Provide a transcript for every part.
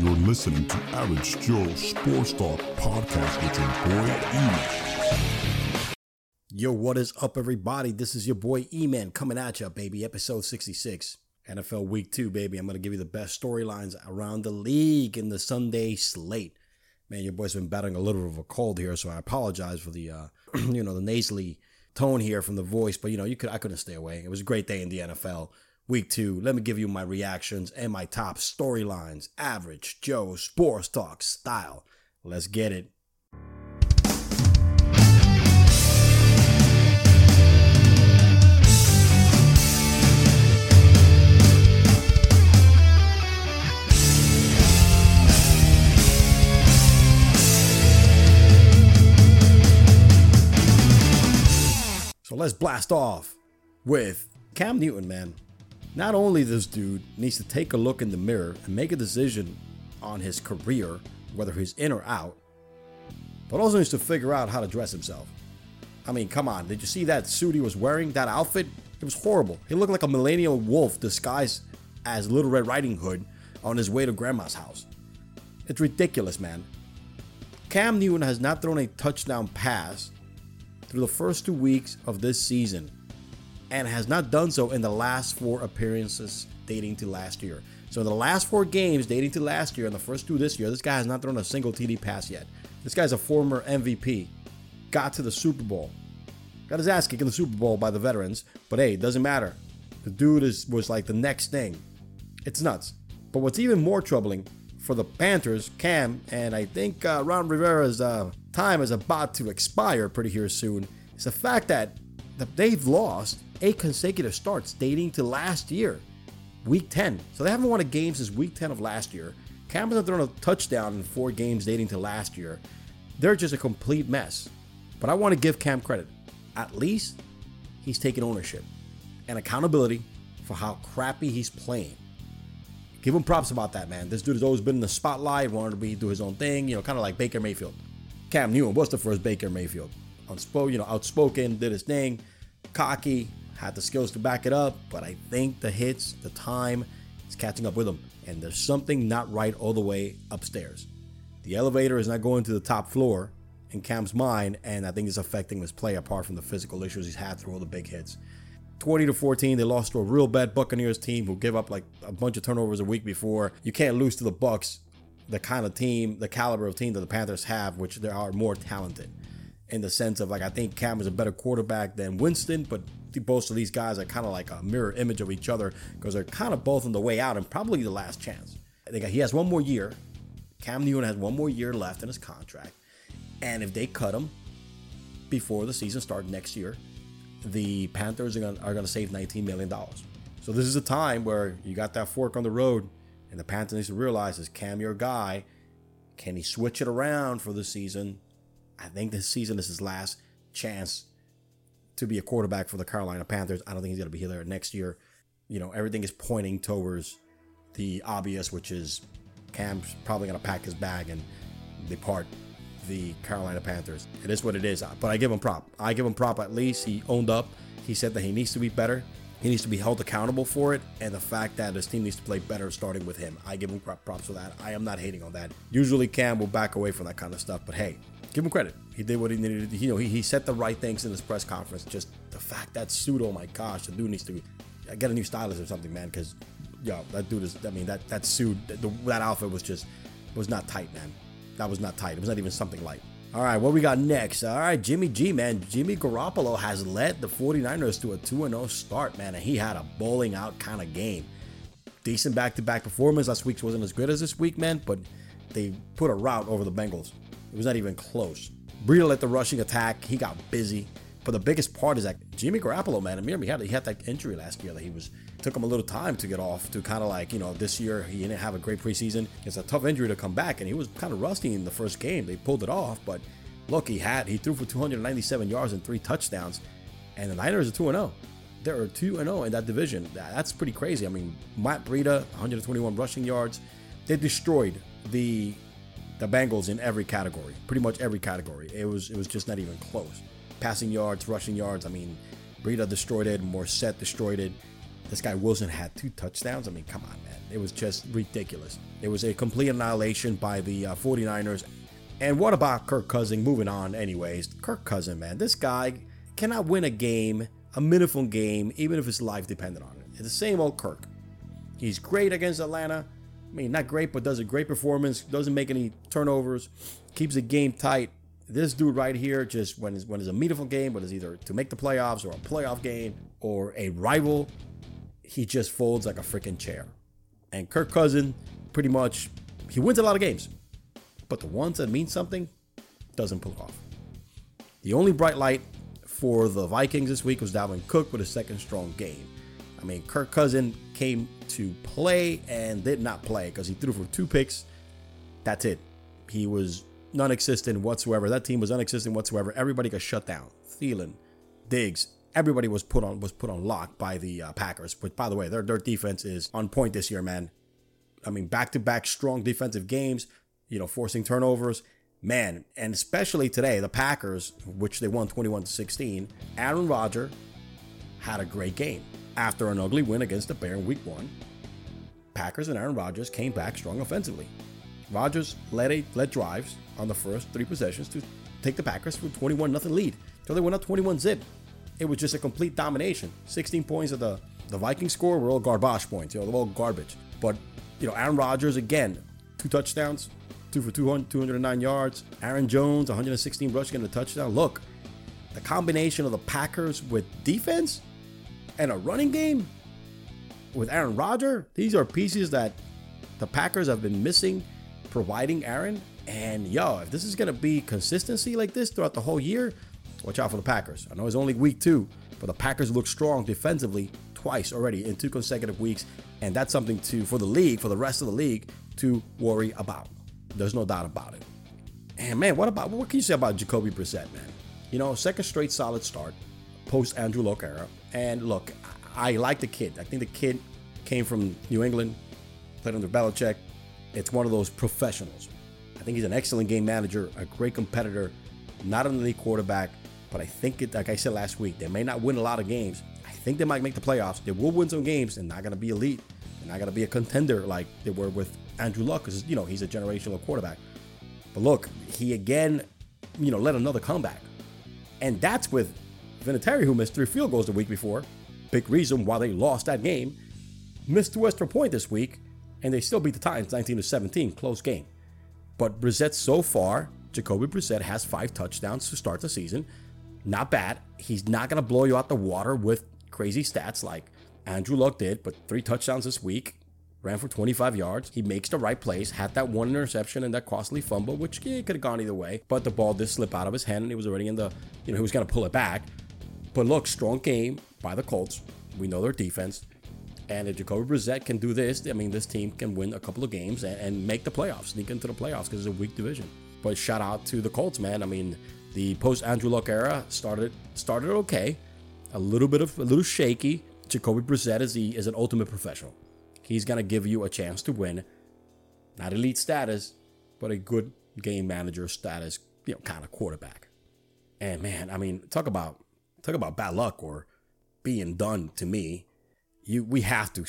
You're listening to Average Joe Sports Talk podcast with your boy E-Man. Yo, what is up, everybody? This is your boy E-Man coming at you, baby. Episode 66. NFL Week 2, baby. I'm going to give you the best storylines around the league in the Sunday slate. Man, your boy's been battling a little bit of a cold here, so I apologize for the, uh, you know, the nasally tone here from the voice. But, you know, you could I couldn't stay away. It was a great day in the NFL. Week two, let me give you my reactions and my top storylines. Average Joe Sports Talk style. Let's get it. So let's blast off with Cam Newton, man. Not only this dude needs to take a look in the mirror and make a decision on his career, whether he's in or out, but also needs to figure out how to dress himself. I mean, come on, did you see that suit he was wearing? That outfit? It was horrible. He looked like a millennial wolf disguised as Little Red Riding Hood on his way to grandma's house. It's ridiculous, man. Cam Newton has not thrown a touchdown pass through the first two weeks of this season and has not done so in the last four appearances dating to last year. So in the last four games dating to last year and the first two this year, this guy has not thrown a single TD pass yet. This guy's a former MVP. Got to the Super Bowl. Got his ass kicked in the Super Bowl by the veterans, but hey, it doesn't matter. The dude is was like the next thing. It's nuts. But what's even more troubling for the Panthers, Cam, and I think uh, Ron Rivera's uh, time is about to expire pretty here soon, is the fact that they've lost eight consecutive starts dating to last year, week 10. So they haven't won a game since week 10 of last year. Cam hasn't thrown a touchdown in four games dating to last year. They're just a complete mess. But I want to give Cam credit. At least he's taking ownership and accountability for how crappy he's playing. Give him props about that, man. This dude has always been in the spotlight, wanted to be do his own thing, you know, kind of like Baker Mayfield. Cam Newton was the first Baker Mayfield. Unspoken, you know, outspoken, did his thing, cocky, had the skills to back it up, but I think the hits, the time, is catching up with him. And there's something not right all the way upstairs. The elevator is not going to the top floor in Cam's mind, and I think it's affecting his play apart from the physical issues he's had through all the big hits. 20 to 14, they lost to a real bad Buccaneers team who give up like a bunch of turnovers a week before. You can't lose to the Bucks, the kind of team, the caliber of team that the Panthers have, which they are more talented in the sense of like I think Cam is a better quarterback than Winston, but both of these guys are kind of like a mirror image of each other because they're kind of both on the way out and probably the last chance. I think he has one more year. Cam Newton has one more year left in his contract, and if they cut him before the season starts next year, the Panthers are are gonna save 19 million dollars. So this is a time where you got that fork on the road, and the Panthers needs to realize is Cam your guy? Can he switch it around for the season? I think this season is his last chance to be a quarterback for the Carolina Panthers. I don't think he's going to be here next year. You know, everything is pointing towards the obvious, which is Cam's probably going to pack his bag and depart the Carolina Panthers. It is what it is. But I give him prop. I give him prop at least. He owned up. He said that he needs to be better. He needs to be held accountable for it, and the fact that his team needs to play better starting with him. I give him props for that. I am not hating on that. Usually, Cam will back away from that kind of stuff, but hey, give him credit. He did what he needed. To, you know, he, he said the right things in his press conference. Just the fact that suit, oh my gosh, the dude needs to get a new stylist or something, man. Because yo, that dude is. I mean, that that suit, that, that outfit was just was not tight, man. That was not tight. It was not even something light. All right, what we got next? All right, Jimmy G, man. Jimmy Garoppolo has led the 49ers to a 2 0 start, man, and he had a bowling out kind of game. Decent back to back performance. Last week's wasn't as good as this week, man, but they put a route over the Bengals. It was not even close. Breida led the rushing attack. He got busy. But the biggest part is that Jimmy Garoppolo, man, remember he had, he had that injury last year that he was took him a little time to get off to kind of like you know this year he didn't have a great preseason. It's a tough injury to come back, and he was kind of rusty in the first game. They pulled it off, but look, he had he threw for 297 yards and three touchdowns, and the Niners are two and oh. zero. There are two and zero in that division. That's pretty crazy. I mean, Matt Breida 121 rushing yards. They destroyed the the Bengals in every category, pretty much every category. It was it was just not even close. Passing yards, rushing yards. I mean, Breida destroyed it. Mostert destroyed it. This guy Wilson had two touchdowns. I mean, come on, man. It was just ridiculous. It was a complete annihilation by the uh, 49ers. And what about Kirk Cousin? Moving on, anyways. Kirk Cousin, man. This guy cannot win a game, a meaningful game, even if his life depended on it. It's the same old Kirk. He's great against Atlanta. I mean, not great, but does a great performance. Doesn't make any turnovers. Keeps the game tight. This dude right here, just when it's, when it's a meaningful game, but it's either to make the playoffs or a playoff game or a rival, he just folds like a freaking chair. And Kirk Cousin, pretty much, he wins a lot of games, but the ones that mean something, doesn't pull off. The only bright light for the Vikings this week was Dalvin Cook with a second strong game. I mean, Kirk Cousin came to play and did not play because he threw for two picks. That's it. He was non-existent whatsoever. That team was non-existent whatsoever. Everybody got shut down. Thielen, Diggs, everybody was put on was put on lock by the uh, Packers. But by the way, their their defense is on point this year, man. I mean, back-to-back strong defensive games. You know, forcing turnovers. Man, and especially today, the Packers, which they won 21 to 16. Aaron Rodgers had a great game after an ugly win against the Bears in Week One. Packers and Aaron Rodgers came back strong offensively. Rodgers led a led drives on the first three possessions to take the Packers to a 21 0 lead. So they went up 21 zip. It was just a complete domination. 16 points of the the Viking score were all garbage points. You know, they're all garbage. But you know, Aaron Rodgers again, two touchdowns, two for 200, 209 yards. Aaron Jones, 116 rushing getting a touchdown. Look, the combination of the Packers with defense and a running game with Aaron Rodgers, these are pieces that the Packers have been missing, providing Aaron. And yo, if this is gonna be consistency like this throughout the whole year, watch out for the Packers. I know it's only week two, but the Packers look strong defensively twice already in two consecutive weeks, and that's something to for the league, for the rest of the league, to worry about. There's no doubt about it. And man, what about what can you say about Jacoby Brissett, man? You know, second straight solid start, post Andrew Luck era. And look, I like the kid. I think the kid came from New England, played under Belichick. It's one of those professionals. I think he's an excellent game manager, a great competitor, not an elite quarterback. But I think, it, like I said last week, they may not win a lot of games. I think they might make the playoffs. They will win some games. They're not going to be elite. They're not going to be a contender like they were with Andrew Luck because, you know, he's a generational quarterback. But look, he again, you know, led another comeback. And that's with Vinatieri, who missed three field goals the week before. Big reason why they lost that game. Missed two Western Point this week, and they still beat the Titans 19 to 17. Close game. But Brissett so far, Jacoby Brissett has five touchdowns to start the season. Not bad. He's not going to blow you out the water with crazy stats like Andrew Luck did, but three touchdowns this week. Ran for 25 yards. He makes the right plays. Had that one interception and that costly fumble, which yeah, could have gone either way. But the ball did slip out of his hand, and he was already in the, you know, he was going to pull it back. But look, strong game by the Colts. We know their defense. And if Jacoby Brissett can do this, I mean, this team can win a couple of games and, and make the playoffs, sneak into the playoffs because it's a weak division. But shout out to the Colts, man. I mean, the post Andrew Luck era started started okay, a little bit of a little shaky. Jacoby Brissett is the is an ultimate professional. He's gonna give you a chance to win, not elite status, but a good game manager status, you know, kind of quarterback. And man, I mean, talk about talk about bad luck or being done to me. You, we have to.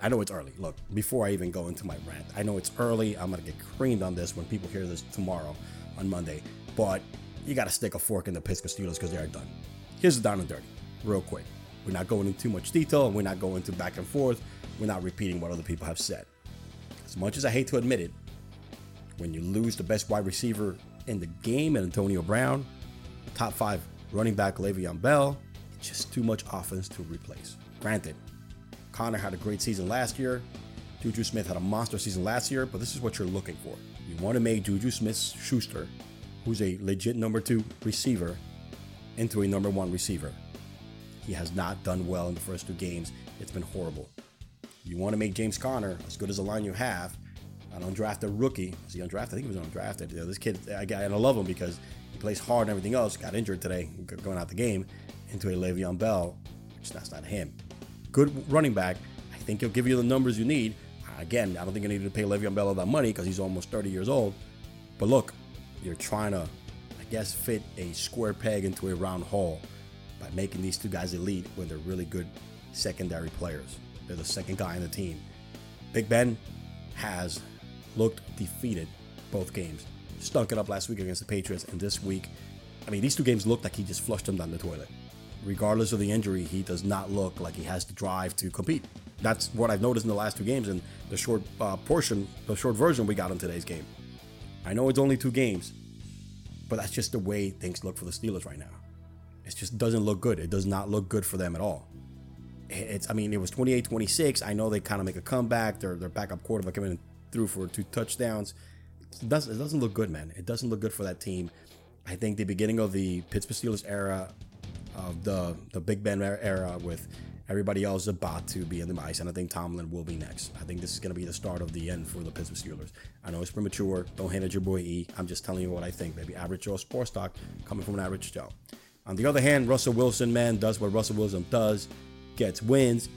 I know it's early. Look, before I even go into my rant, I know it's early. I'm gonna get creamed on this when people hear this tomorrow, on Monday. But you got to stick a fork in the Pittsburgh Steelers because they are done. Here's the down and dirty, real quick. We're not going into too much detail, and we're not going into back and forth. We're not repeating what other people have said. As much as I hate to admit it, when you lose the best wide receiver in the game, and Antonio Brown, top five running back Le'Veon Bell, just too much offense to replace. Granted, Conner had a great season last year. Juju Smith had a monster season last year, but this is what you're looking for. You want to make Juju Smith Schuster, who's a legit number two receiver, into a number one receiver. He has not done well in the first two games. It's been horrible. You want to make James Conner as good as the line you have, an undrafted rookie. Is he undrafted? I think he was undrafted. This kid, I, and I love him because he plays hard and everything else. Got injured today, going out the game, into a Le'Veon Bell, which that's not him. Good running back. I think he'll give you the numbers you need. Again, I don't think you need to pay Le'Veon Bell all that money because he's almost 30 years old. But look, you're trying to, I guess, fit a square peg into a round hole by making these two guys elite when they're really good secondary players. They're the second guy on the team. Big Ben has looked defeated both games. Stunk it up last week against the Patriots, and this week, I mean, these two games looked like he just flushed them down the toilet. Regardless of the injury, he does not look like he has the drive to compete. That's what I've noticed in the last two games, and the short uh, portion, the short version we got in today's game. I know it's only two games, but that's just the way things look for the Steelers right now. It just doesn't look good. It does not look good for them at all. It's, I mean, it was 28 26. I know they kind of make a comeback. Their, their backup quarterback came in threw for two touchdowns. It doesn't, it doesn't look good, man. It doesn't look good for that team. I think the beginning of the Pittsburgh Steelers era, of the the Big Ben era, with everybody else about to be in the ice, and I think Tomlin will be next. I think this is going to be the start of the end for the Pittsburgh Steelers. I know it's premature. Don't hand it your boy E. I'm just telling you what I think, baby. Average Joe Sports Talk coming from an average Joe. On the other hand, Russell Wilson, man, does what Russell Wilson does, gets wins,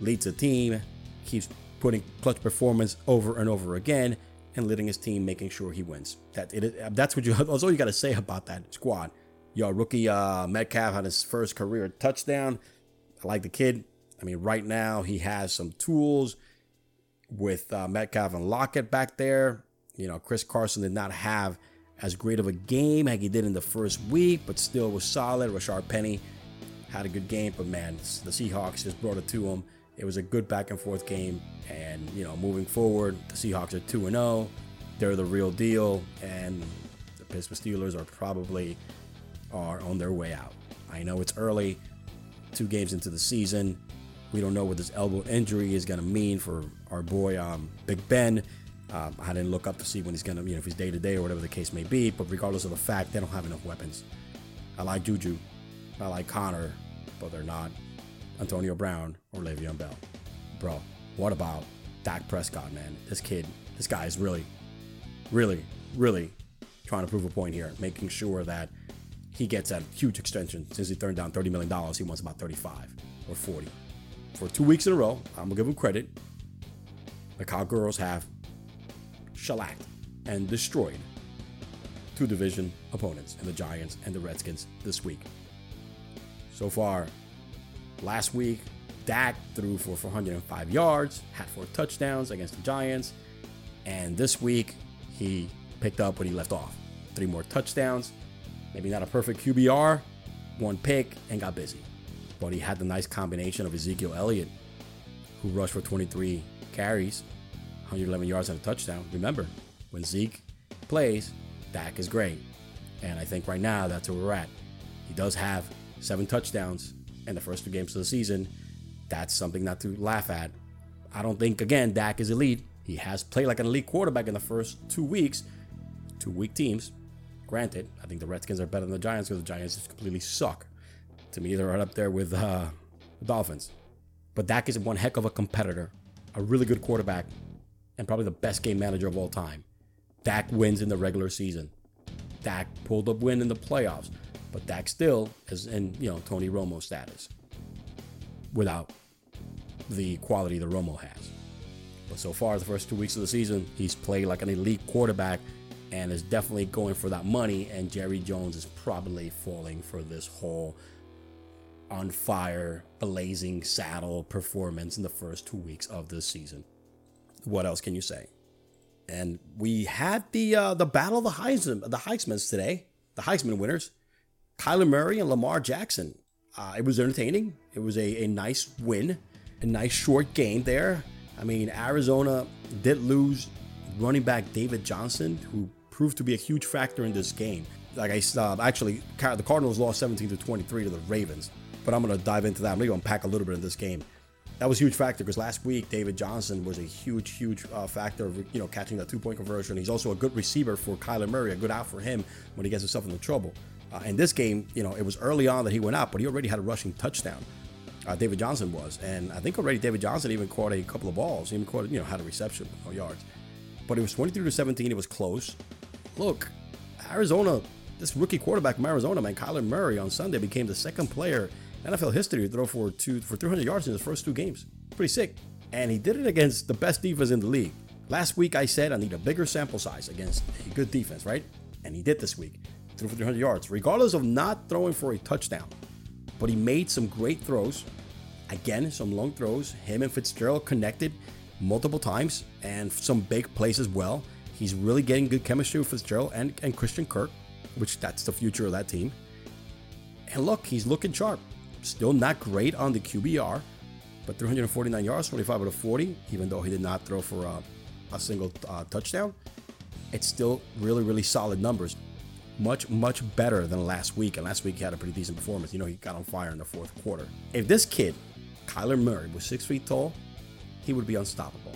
leads a team, keeps putting clutch performance over and over again, and leading his team, making sure he wins. That it, that's what you. That's all you got to say about that squad. Yo, rookie uh, Metcalf had his first career touchdown. I like the kid. I mean, right now he has some tools with uh, Metcalf and Lockett back there. You know, Chris Carson did not have as great of a game as he did in the first week, but still was solid. Rashaad Penny had a good game, but man, the Seahawks just brought it to him. It was a good back and forth game, and you know, moving forward, the Seahawks are two and zero. Oh. They're the real deal, and the Pittsburgh Steelers are probably are on their way out. I know it's early, two games into the season. We don't know what this elbow injury is going to mean for our boy um, Big Ben. Um, I didn't look up to see when he's going to, you know, if he's day to day or whatever the case may be. But regardless of the fact, they don't have enough weapons. I like Juju, I like Conner, but they're not Antonio Brown or Le'Veon Bell. Bro, what about Dak Prescott, man? This kid, this guy is really, really, really trying to prove a point here, making sure that he gets that huge extension. Since he turned down $30 million, he wants about 35 or 40. For two weeks in a row, I'm gonna give him credit. The Cowgirls have shellacked and destroyed two division opponents in the Giants and the Redskins this week. So far, last week, Dak threw for 405 yards, had four touchdowns against the Giants, and this week he picked up what he left off. Three more touchdowns, maybe not a perfect QBR, one pick, and got busy. But he had the nice combination of Ezekiel Elliott, who rushed for 23 carries, 111 yards and a touchdown. Remember, when Zeke plays, Dak is great. And I think right now that's where we're at. He does have seven touchdowns in the first two games of the season. That's something not to laugh at. I don't think, again, Dak is elite. He has played like an elite quarterback in the first two weeks, two weak teams. Granted, I think the Redskins are better than the Giants because the Giants just completely suck. To me, they're right up there with uh, the Dolphins. But Dak is one heck of a competitor, a really good quarterback, and probably the best game manager of all time. Dak wins in the regular season. Dak pulled up win in the playoffs, but Dak still is in you know Tony Romo status without the quality that Romo has. But so far, the first two weeks of the season, he's played like an elite quarterback and is definitely going for that money. And Jerry Jones is probably falling for this whole on fire, blazing saddle performance in the first two weeks of the season what else can you say? And we had the uh, the battle of the Heisman, the Heisman's today, the Heisman winners, Kyler Murray and Lamar Jackson. Uh, it was entertaining. It was a, a nice win, a nice short game there. I mean, Arizona did lose running back David Johnson, who proved to be a huge factor in this game. Like I said, actually, the Cardinals lost 17 to 23 to the Ravens. But I'm to dive into that. I'm to unpack a little bit in this game that was a huge factor because last week David Johnson was a huge, huge uh, factor of you know catching that two point conversion. He's also a good receiver for Kyler Murray, a good out for him when he gets himself into trouble. Uh, in this game, you know, it was early on that he went out, but he already had a rushing touchdown. Uh, David Johnson was, and I think already David Johnson even caught a couple of balls. He even caught, you know, had a reception, no yards. But it was 23 to 17. It was close. Look, Arizona, this rookie quarterback from Arizona, man, Kyler Murray on Sunday became the second player NFL history to throw for two for 300 yards in his first two games. Pretty sick. And he did it against the best defense in the league. Last week I said I need a bigger sample size against a good defense, right? And he did this week. Threw for 300 yards, regardless of not throwing for a touchdown. But he made some great throws Again, some long throws. Him and Fitzgerald connected multiple times and some big plays as well. He's really getting good chemistry with Fitzgerald and, and Christian Kirk, which that's the future of that team. And look, he's looking sharp. Still not great on the QBR, but 349 yards, 25 out of 40, even though he did not throw for uh, a single uh, touchdown. It's still really, really solid numbers. Much, much better than last week. And last week he had a pretty decent performance. You know, he got on fire in the fourth quarter. If this kid, Kyler Murray, was six feet tall, he would be unstoppable.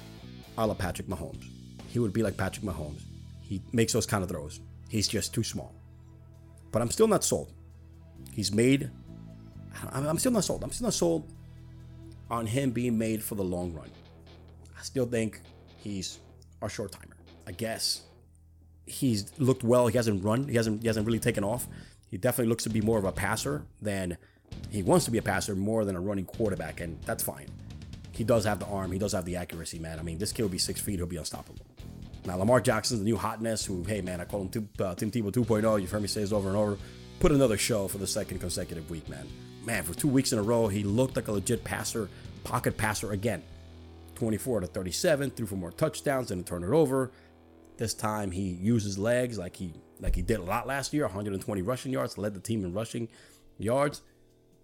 A la Patrick Mahomes. He would be like Patrick Mahomes. He makes those kind of throws. He's just too small. But I'm still not sold. He's made. I'm still not sold. I'm still not sold on him being made for the long run. I still think he's a short timer. I guess he's looked well. He hasn't run. He hasn't. He hasn't really taken off. He definitely looks to be more of a passer than he wants to be a passer more than a running quarterback, and that's fine. He does have the arm. He does have the accuracy, man. I mean, this kid will be six feet. He'll be unstoppable. Now, Lamar Jackson's the new hotness. Who, hey, man, I call him Tim, uh, Tim Tebow 2.0. You've heard me say this over and over. Put another show for the second consecutive week, man. Man, for two weeks in a row, he looked like a legit passer, pocket passer again. 24 to 37, threw for more touchdowns, didn't turn it over. This time he uses legs like he like he did a lot last year, 120 rushing yards, led the team in rushing yards.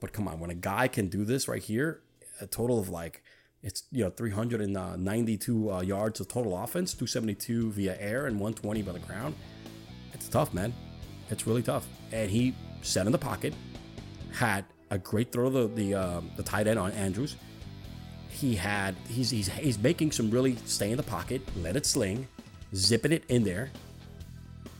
But come on, when a guy can do this right here, a total of like it's you know 392 uh, yards of total offense, 272 via air and 120 by the ground. It's tough, man. It's really tough. And he sat in the pocket, had a great throw the the uh, the tight end on Andrews. He had he's he's he's making some really stay in the pocket, let it sling, zipping it in there,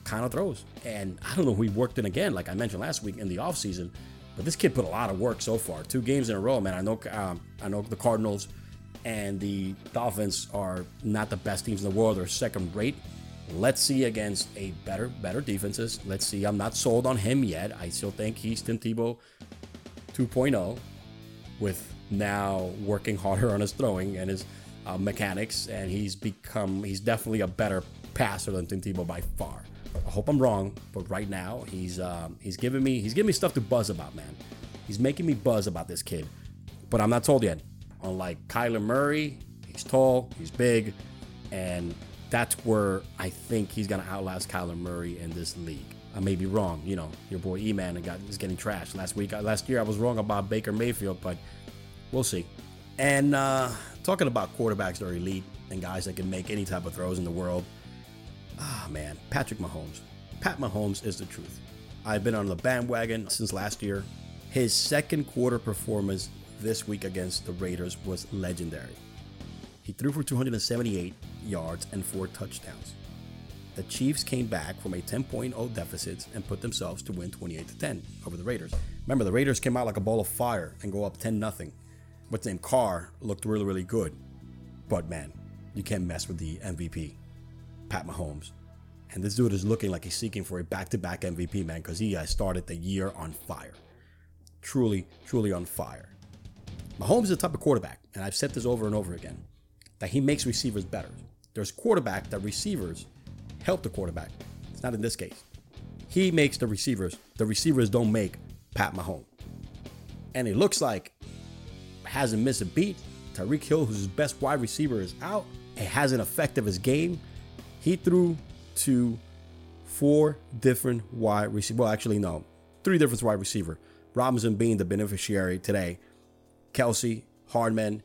kind of throws. And I don't know he worked in again, like I mentioned last week in the offseason, but this kid put a lot of work so far. Two games in a row, man. I know um, I know the Cardinals and the Dolphins are not the best teams in the world. They're second rate. Let's see against a better, better defenses. Let's see. I'm not sold on him yet. I still think he's Tim Tebow 2.0 with now working harder on his throwing and his uh, mechanics, and he's become he's definitely a better passer than Tim Tebow by far. I hope I'm wrong, but right now he's um, he's giving me he's giving me stuff to buzz about, man. He's making me buzz about this kid, but I'm not told yet. Unlike Kyler Murray, he's tall, he's big, and that's where I think he's gonna outlast Kyler Murray in this league. I may be wrong. You know, your boy E-Man got is getting trashed last week. Last year I was wrong about Baker Mayfield, but we'll see. And uh, talking about quarterbacks that are elite and guys that can make any type of throws in the world, ah man, Patrick Mahomes. Pat Mahomes is the truth. I've been on the bandwagon since last year. His second quarter performance this week against the Raiders was legendary. He threw for 278 yards and four touchdowns. The Chiefs came back from a 10.0 deficit and put themselves to win 28 to 10 over the Raiders. Remember, the Raiders came out like a ball of fire and go up 10 0 what's name Carr looked really, really good. But man, you can't mess with the MVP, Pat Mahomes. And this dude is looking like he's seeking for a back-to-back MVP, man, because he started the year on fire. Truly, truly on fire. Mahomes is the type of quarterback, and I've said this over and over again, that he makes receivers better. There's quarterback that receivers help the quarterback. It's not in this case. He makes the receivers. The receivers don't make Pat Mahomes. And it looks like hasn't missed a beat. Tyreek Hill, who's his best wide receiver, is out. It hasn't affected his game. He threw to four different wide receivers. Well, actually, no, three different wide receiver. Robinson being the beneficiary today. Kelce, Hardman,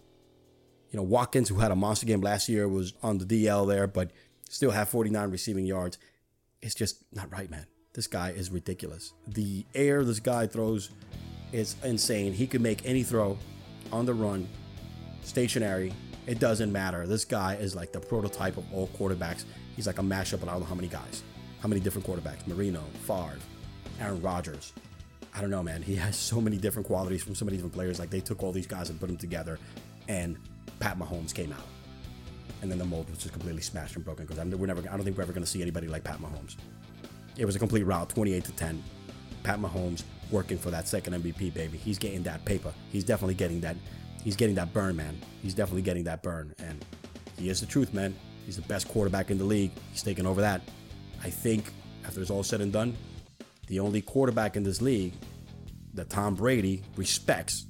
you know, Watkins, who had a monster game last year, was on the DL there, but still had 49 receiving yards. It's just not right, man. This guy is ridiculous. The air this guy throws is insane. He could make any throw on the run, stationary. It doesn't matter. This guy is like the prototype of all quarterbacks. He's like a mashup of I don't know how many guys, how many different quarterbacks. Marino, Favre, Aaron Rodgers. I don't know, man. He has so many different qualities from so many different players. Like they took all these guys and put them together, and Pat Mahomes came out. And then the mold was just completely smashed and broken because we're never. I don't think we're ever going to see anybody like Pat Mahomes. It was a complete route, 28 to 10. Pat Mahomes working for that second MVP, baby. He's getting that paper. He's definitely getting that. He's getting that burn, man. He's definitely getting that burn, and he is the truth, man. He's the best quarterback in the league. He's taking over that. I think after it's all said and done, the only quarterback in this league that Tom Brady respects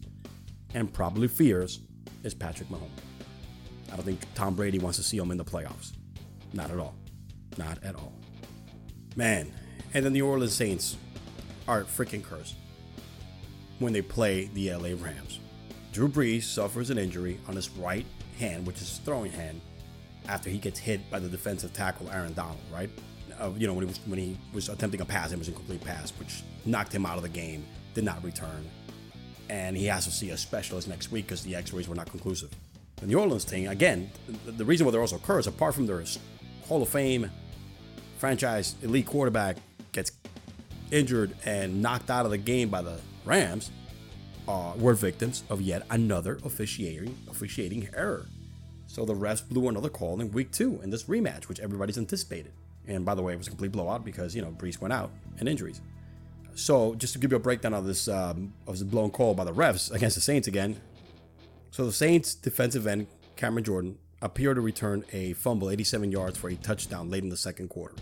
and probably fears is Patrick Mahomes. I don't think Tom Brady wants to see him in the playoffs. Not at all. Not at all. Man, and then the Orleans Saints are freaking cursed when they play the LA Rams. Drew Brees suffers an injury on his right hand, which is his throwing hand, after he gets hit by the defensive tackle Aaron Donald, right? Uh, you know, when he was when he was attempting a pass, it was an incomplete pass, which knocked him out of the game, did not return. And he has to see a specialist next week because the x-rays were not conclusive. The New Orleans thing, again, the, the reason why they're also cursed, apart from their Hall of Fame franchise elite quarterback injured and knocked out of the game by the Rams, uh, were victims of yet another officiating officiating error. So the refs blew another call in week two in this rematch, which everybody's anticipated. And by the way, it was a complete blowout because you know Brees went out and injuries. So just to give you a breakdown of this um, of this blown call by the refs against the Saints again. So the Saints defensive end Cameron Jordan appeared to return a fumble 87 yards for a touchdown late in the second quarter.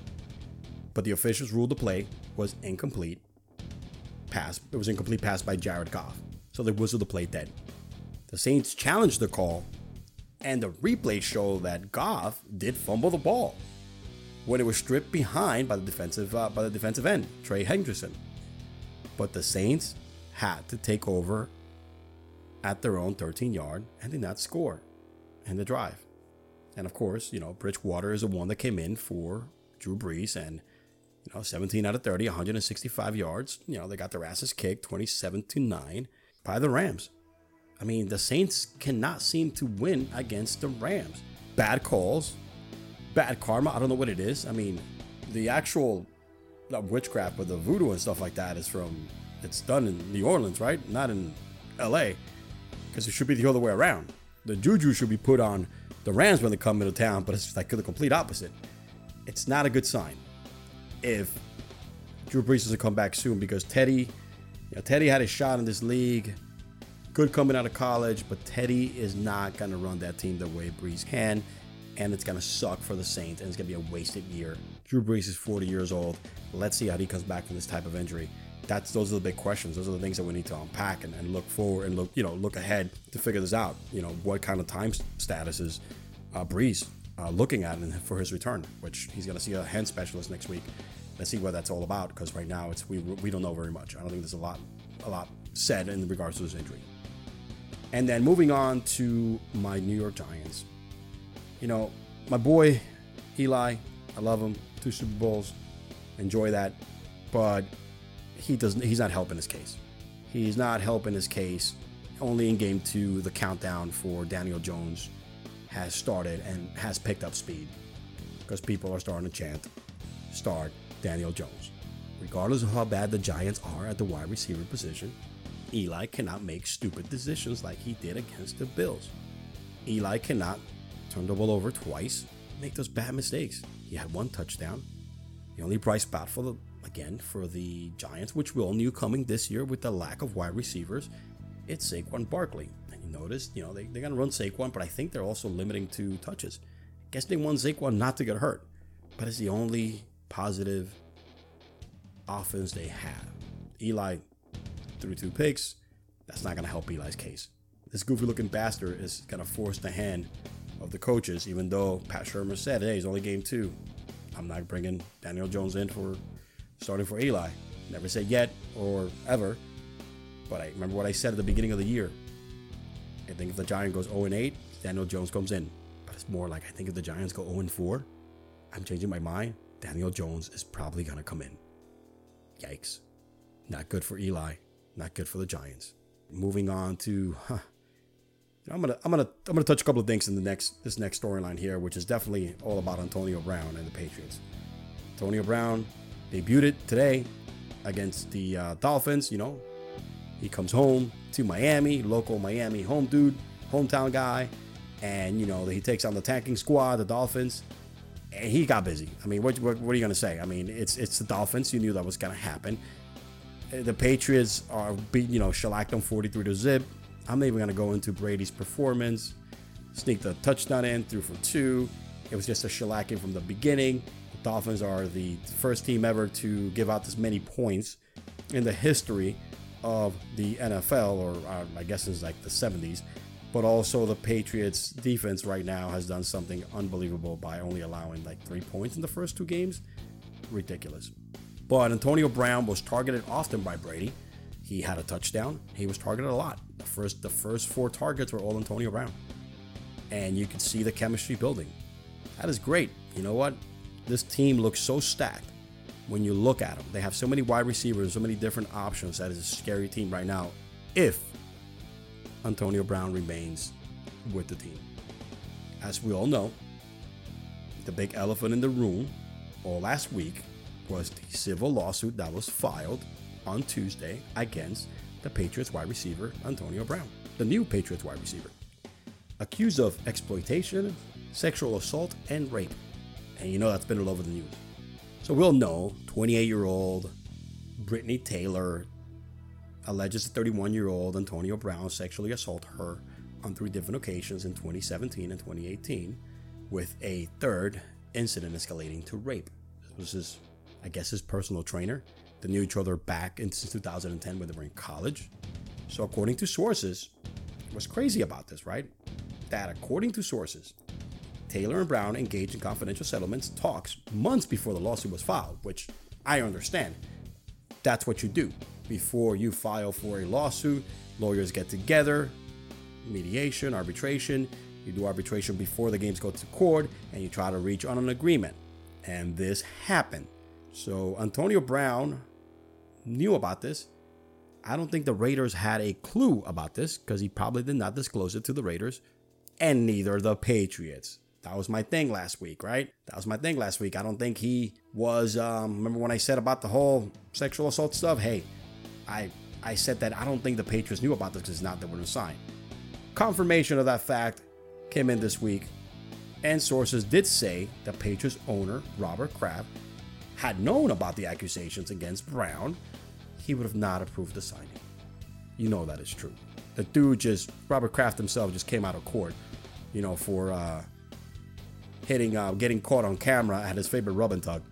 But the officials ruled the play was incomplete pass. It was incomplete pass by Jared Goff. So they whistled the play dead. The Saints challenged the call, and the replay showed that Goff did fumble the ball when it was stripped behind by the defensive uh, by the defensive end, Trey Hendrickson. But the Saints had to take over at their own 13 yard and did not score in the drive. And of course, you know, Bridgewater is the one that came in for Drew Brees and you know, 17 out of 30, 165 yards. You know, they got their asses kicked 27 to 9 by the Rams. I mean, the Saints cannot seem to win against the Rams. Bad calls, bad karma. I don't know what it is. I mean, the actual witchcraft with the voodoo and stuff like that is from, it's done in New Orleans, right? Not in LA. Because it should be the other way around. The juju should be put on the Rams when they come into town, but it's like the complete opposite. It's not a good sign if Drew Brees doesn't come back soon because Teddy, you know, Teddy had a shot in this league. Good coming out of college, but Teddy is not going to run that team the way Brees can, and it's going to suck for the Saints, and it's going to be a wasted year. Drew Brees is 40 years old. Let's see how he comes back from this type of injury. That's those are the big questions. Those are the things that we need to unpack and, and look forward and look, you know, look ahead to figure this out. You know, what kind of time status is uh, Brees uh, looking at and for his return, which he's going to see a hand specialist next week. Let's see what that's all about because right now it's we, we don't know very much. I don't think there's a lot a lot said in regards to his injury. And then moving on to my New York Giants. You know, my boy Eli, I love him. Two Super Bowls, enjoy that, but he doesn't. He's not helping his case. He's not helping his case. Only in game two, the countdown for Daniel Jones has started and has picked up speed because people are starting to chant, start Daniel Jones. Regardless of how bad the Giants are at the wide receiver position, Eli cannot make stupid decisions like he did against the Bills. Eli cannot turn the ball over twice, make those bad mistakes. He had one touchdown. The only bright spot for the again for the Giants, which we all knew coming this year with the lack of wide receivers, it's Saquon Barkley noticed, you know, they, they're going to run Saquon, but I think they're also limiting to touches. Guess they want Saquon not to get hurt, but it's the only positive offense they have. Eli threw two picks. That's not going to help Eli's case. This goofy looking bastard is going to force the hand of the coaches, even though Pat Shurmur said, hey, it's only game two. I'm not bringing Daniel Jones in for starting for Eli. Never said yet or ever. But I remember what I said at the beginning of the year. I think if the Giant goes 0 8, Daniel Jones comes in. But it's more like I think if the Giants go 0 4, I'm changing my mind. Daniel Jones is probably gonna come in. Yikes. Not good for Eli. Not good for the Giants. Moving on to huh, I'm gonna I'm gonna I'm gonna touch a couple of things in the next this next storyline here, which is definitely all about Antonio Brown and the Patriots. Antonio Brown debuted today against the uh, Dolphins. You know, he comes home to Miami, local Miami home dude, hometown guy, and you know he takes on the tanking squad, the Dolphins, and he got busy. I mean, what, what, what are you gonna say? I mean, it's it's the Dolphins. You knew that was gonna happen. Uh, the Patriots are you know, shellacked them 43 to zip. I'm not even gonna go into Brady's performance. Sneaked a touchdown in, threw for two. It was just a shellacking from the beginning. The Dolphins are the first team ever to give out this many points in the history of the NFL, or uh, I guess it's like the 70s. But also, the Patriots defense right now has done something unbelievable by only allowing like three points in the first two games. Ridiculous. But Antonio Brown was targeted often by Brady. He had a touchdown. He was targeted a lot. The first, the first four targets were all Antonio Brown, and you could see the chemistry building. That is great. You know what? This team looks so stacked when you look at them. They have so many wide receivers, so many different options. That is a scary team right now. If Antonio Brown remains with the team, as we all know, the big elephant in the room all last week was the civil lawsuit that was filed on Tuesday against the Patriots wide receiver Antonio Brown, the new Patriots wide receiver, accused of exploitation, sexual assault, and rape. And you know that's been all over the news. So we'll know 28 year old Britney Taylor alleges 31 year old Antonio Brown sexually assaulted her on three different occasions in 2017 and 2018, with a third incident escalating to rape. This his, I guess, his personal trainer. They knew each other back in, since 2010 when they were in college. So, according to sources, what's crazy about this, right? That according to sources, Taylor and Brown engaged in confidential settlements talks months before the lawsuit was filed, which I understand. That's what you do. Before you file for a lawsuit, lawyers get together, mediation, arbitration. You do arbitration before the games go to court, and you try to reach on an agreement. And this happened. So Antonio Brown knew about this. I don't think the Raiders had a clue about this because he probably did not disclose it to the Raiders, and neither the Patriots. That was my thing last week, right? That was my thing last week. I don't think he was. Um, remember when I said about the whole sexual assault stuff? Hey, I I said that I don't think the Patriots knew about this because it's not that we're signed. Confirmation of that fact came in this week, and sources did say the Patriots owner Robert Kraft had known about the accusations against Brown, he would have not approved the signing. You know that is true. The dude just Robert Kraft himself just came out of court, you know, for uh, hitting, uh, getting caught on camera at his favorite rub and tug.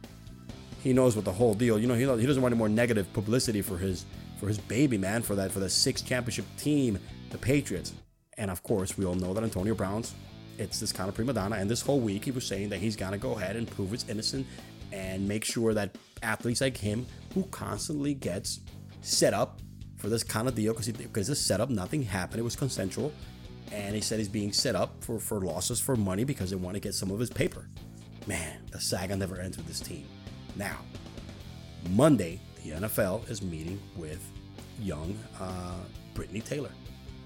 He knows what the whole deal. You know, he, he doesn't want any more negative publicity for his for his baby man for that for the sixth championship team, the Patriots. And of course, we all know that Antonio Brown's it's this kind of prima donna. And this whole week, he was saying that he's gonna go ahead and prove his innocent and make sure that athletes like him, who constantly gets set up for this kind of deal, because because this setup, nothing happened. It was consensual and he said he's being set up for, for losses for money because they want to get some of his paper. Man, the saga never ends with this team. Now, Monday, the NFL is meeting with young uh, Britney Taylor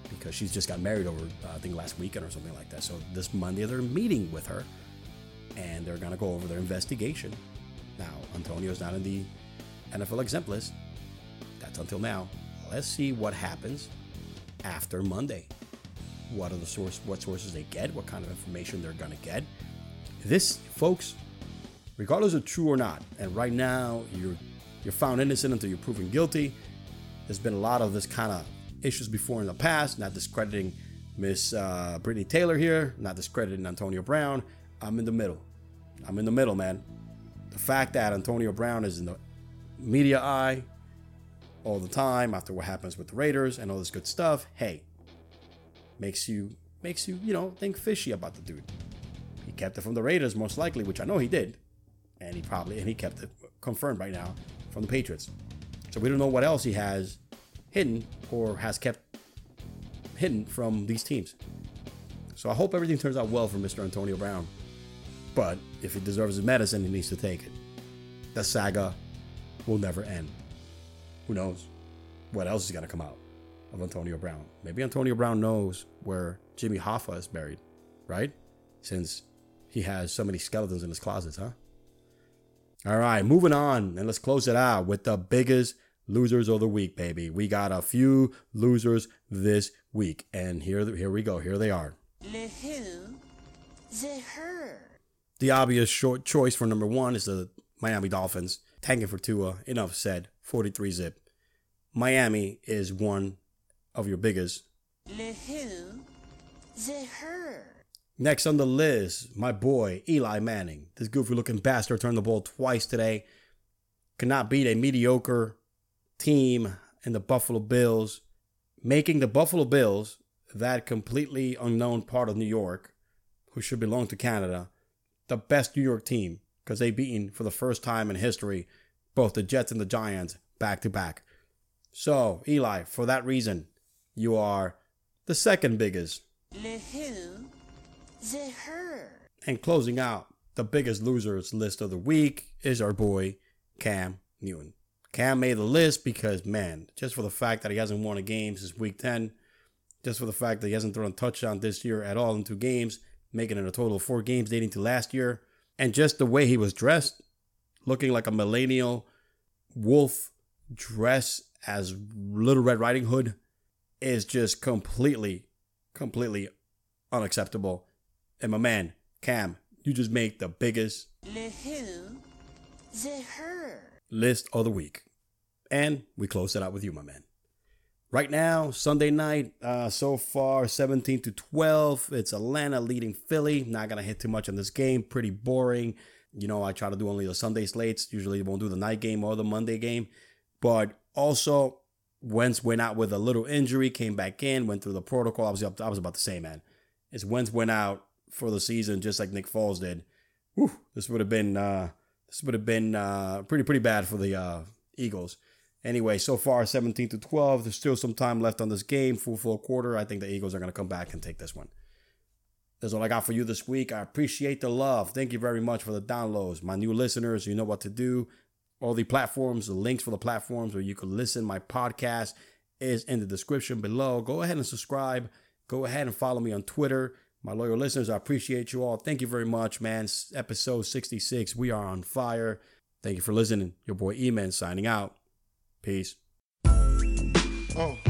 because she's just got married over, uh, I think, last weekend or something like that. So this Monday, they're meeting with her and they're going to go over their investigation. Now, Antonio's not in the NFL exempt list. That's until now. Let's see what happens after Monday what are the source what sources they get, what kind of information they're gonna get. This, folks, regardless of true or not, and right now you're you're found innocent until you're proven guilty. There's been a lot of this kind of issues before in the past, not discrediting Miss uh, Britney Taylor here, not discrediting Antonio Brown. I'm in the middle. I'm in the middle, man. The fact that Antonio Brown is in the media eye all the time after what happens with the Raiders and all this good stuff, hey, makes you makes you you know think fishy about the dude. He kept it from the Raiders most likely, which I know he did, and he probably and he kept it confirmed right now from the Patriots. So we don't know what else he has hidden or has kept hidden from these teams. So I hope everything turns out well for Mr. Antonio Brown. But if he deserves his medicine, he needs to take it. The saga will never end. Who knows what else is going to come out? Of Antonio Brown. Maybe Antonio Brown knows where Jimmy Hoffa is buried, right? Since he has so many skeletons in his closets, huh? All right, moving on, and let's close it out with the biggest losers of the week, baby. We got a few losers this week, and here, here we go. Here they are. The who, the her. The obvious short choice for number one is the Miami Dolphins. Tanking for Tua. Enough said. 43 zip. Miami is one of your biggest. Le who? The her. Next on the list, my boy Eli Manning. This goofy looking bastard turned the ball twice today. Cannot beat a mediocre team and the Buffalo Bills, making the Buffalo Bills, that completely unknown part of New York, who should belong to Canada, the best New York team because they beaten for the first time in history both the Jets and the Giants back to back. So, Eli, for that reason, you are the second biggest. Le who? The her. And closing out the biggest losers list of the week is our boy Cam Newton. Cam made the list because, man, just for the fact that he hasn't won a game since week 10, just for the fact that he hasn't thrown a touchdown this year at all in two games, making it a total of four games dating to last year, and just the way he was dressed, looking like a millennial wolf dressed as Little Red Riding Hood, is just completely, completely unacceptable. And my man, Cam, you just make the biggest who? The her. list of the week. And we close it out with you, my man. Right now, Sunday night, uh, so far 17 to 12. It's Atlanta leading Philly. Not gonna hit too much on this game. Pretty boring. You know, I try to do only the Sunday slates. Usually won't do the night game or the Monday game. But also, Wentz went out with a little injury, came back in, went through the protocol. I was up, I was about to say, man, is Wentz went out for the season just like Nick Foles did. Whew, this would have been uh, this would have been uh, pretty pretty bad for the uh, Eagles. Anyway, so far 17 to 12. There's still some time left on this game, full full quarter. I think the Eagles are going to come back and take this one. That's all I got for you this week. I appreciate the love. Thank you very much for the downloads. My new listeners, you know what to do. All the platforms, the links for the platforms where you can listen. My podcast is in the description below. Go ahead and subscribe. Go ahead and follow me on Twitter. My loyal listeners, I appreciate you all. Thank you very much, man. Episode 66. We are on fire. Thank you for listening. Your boy E-Man signing out. Peace. Oh.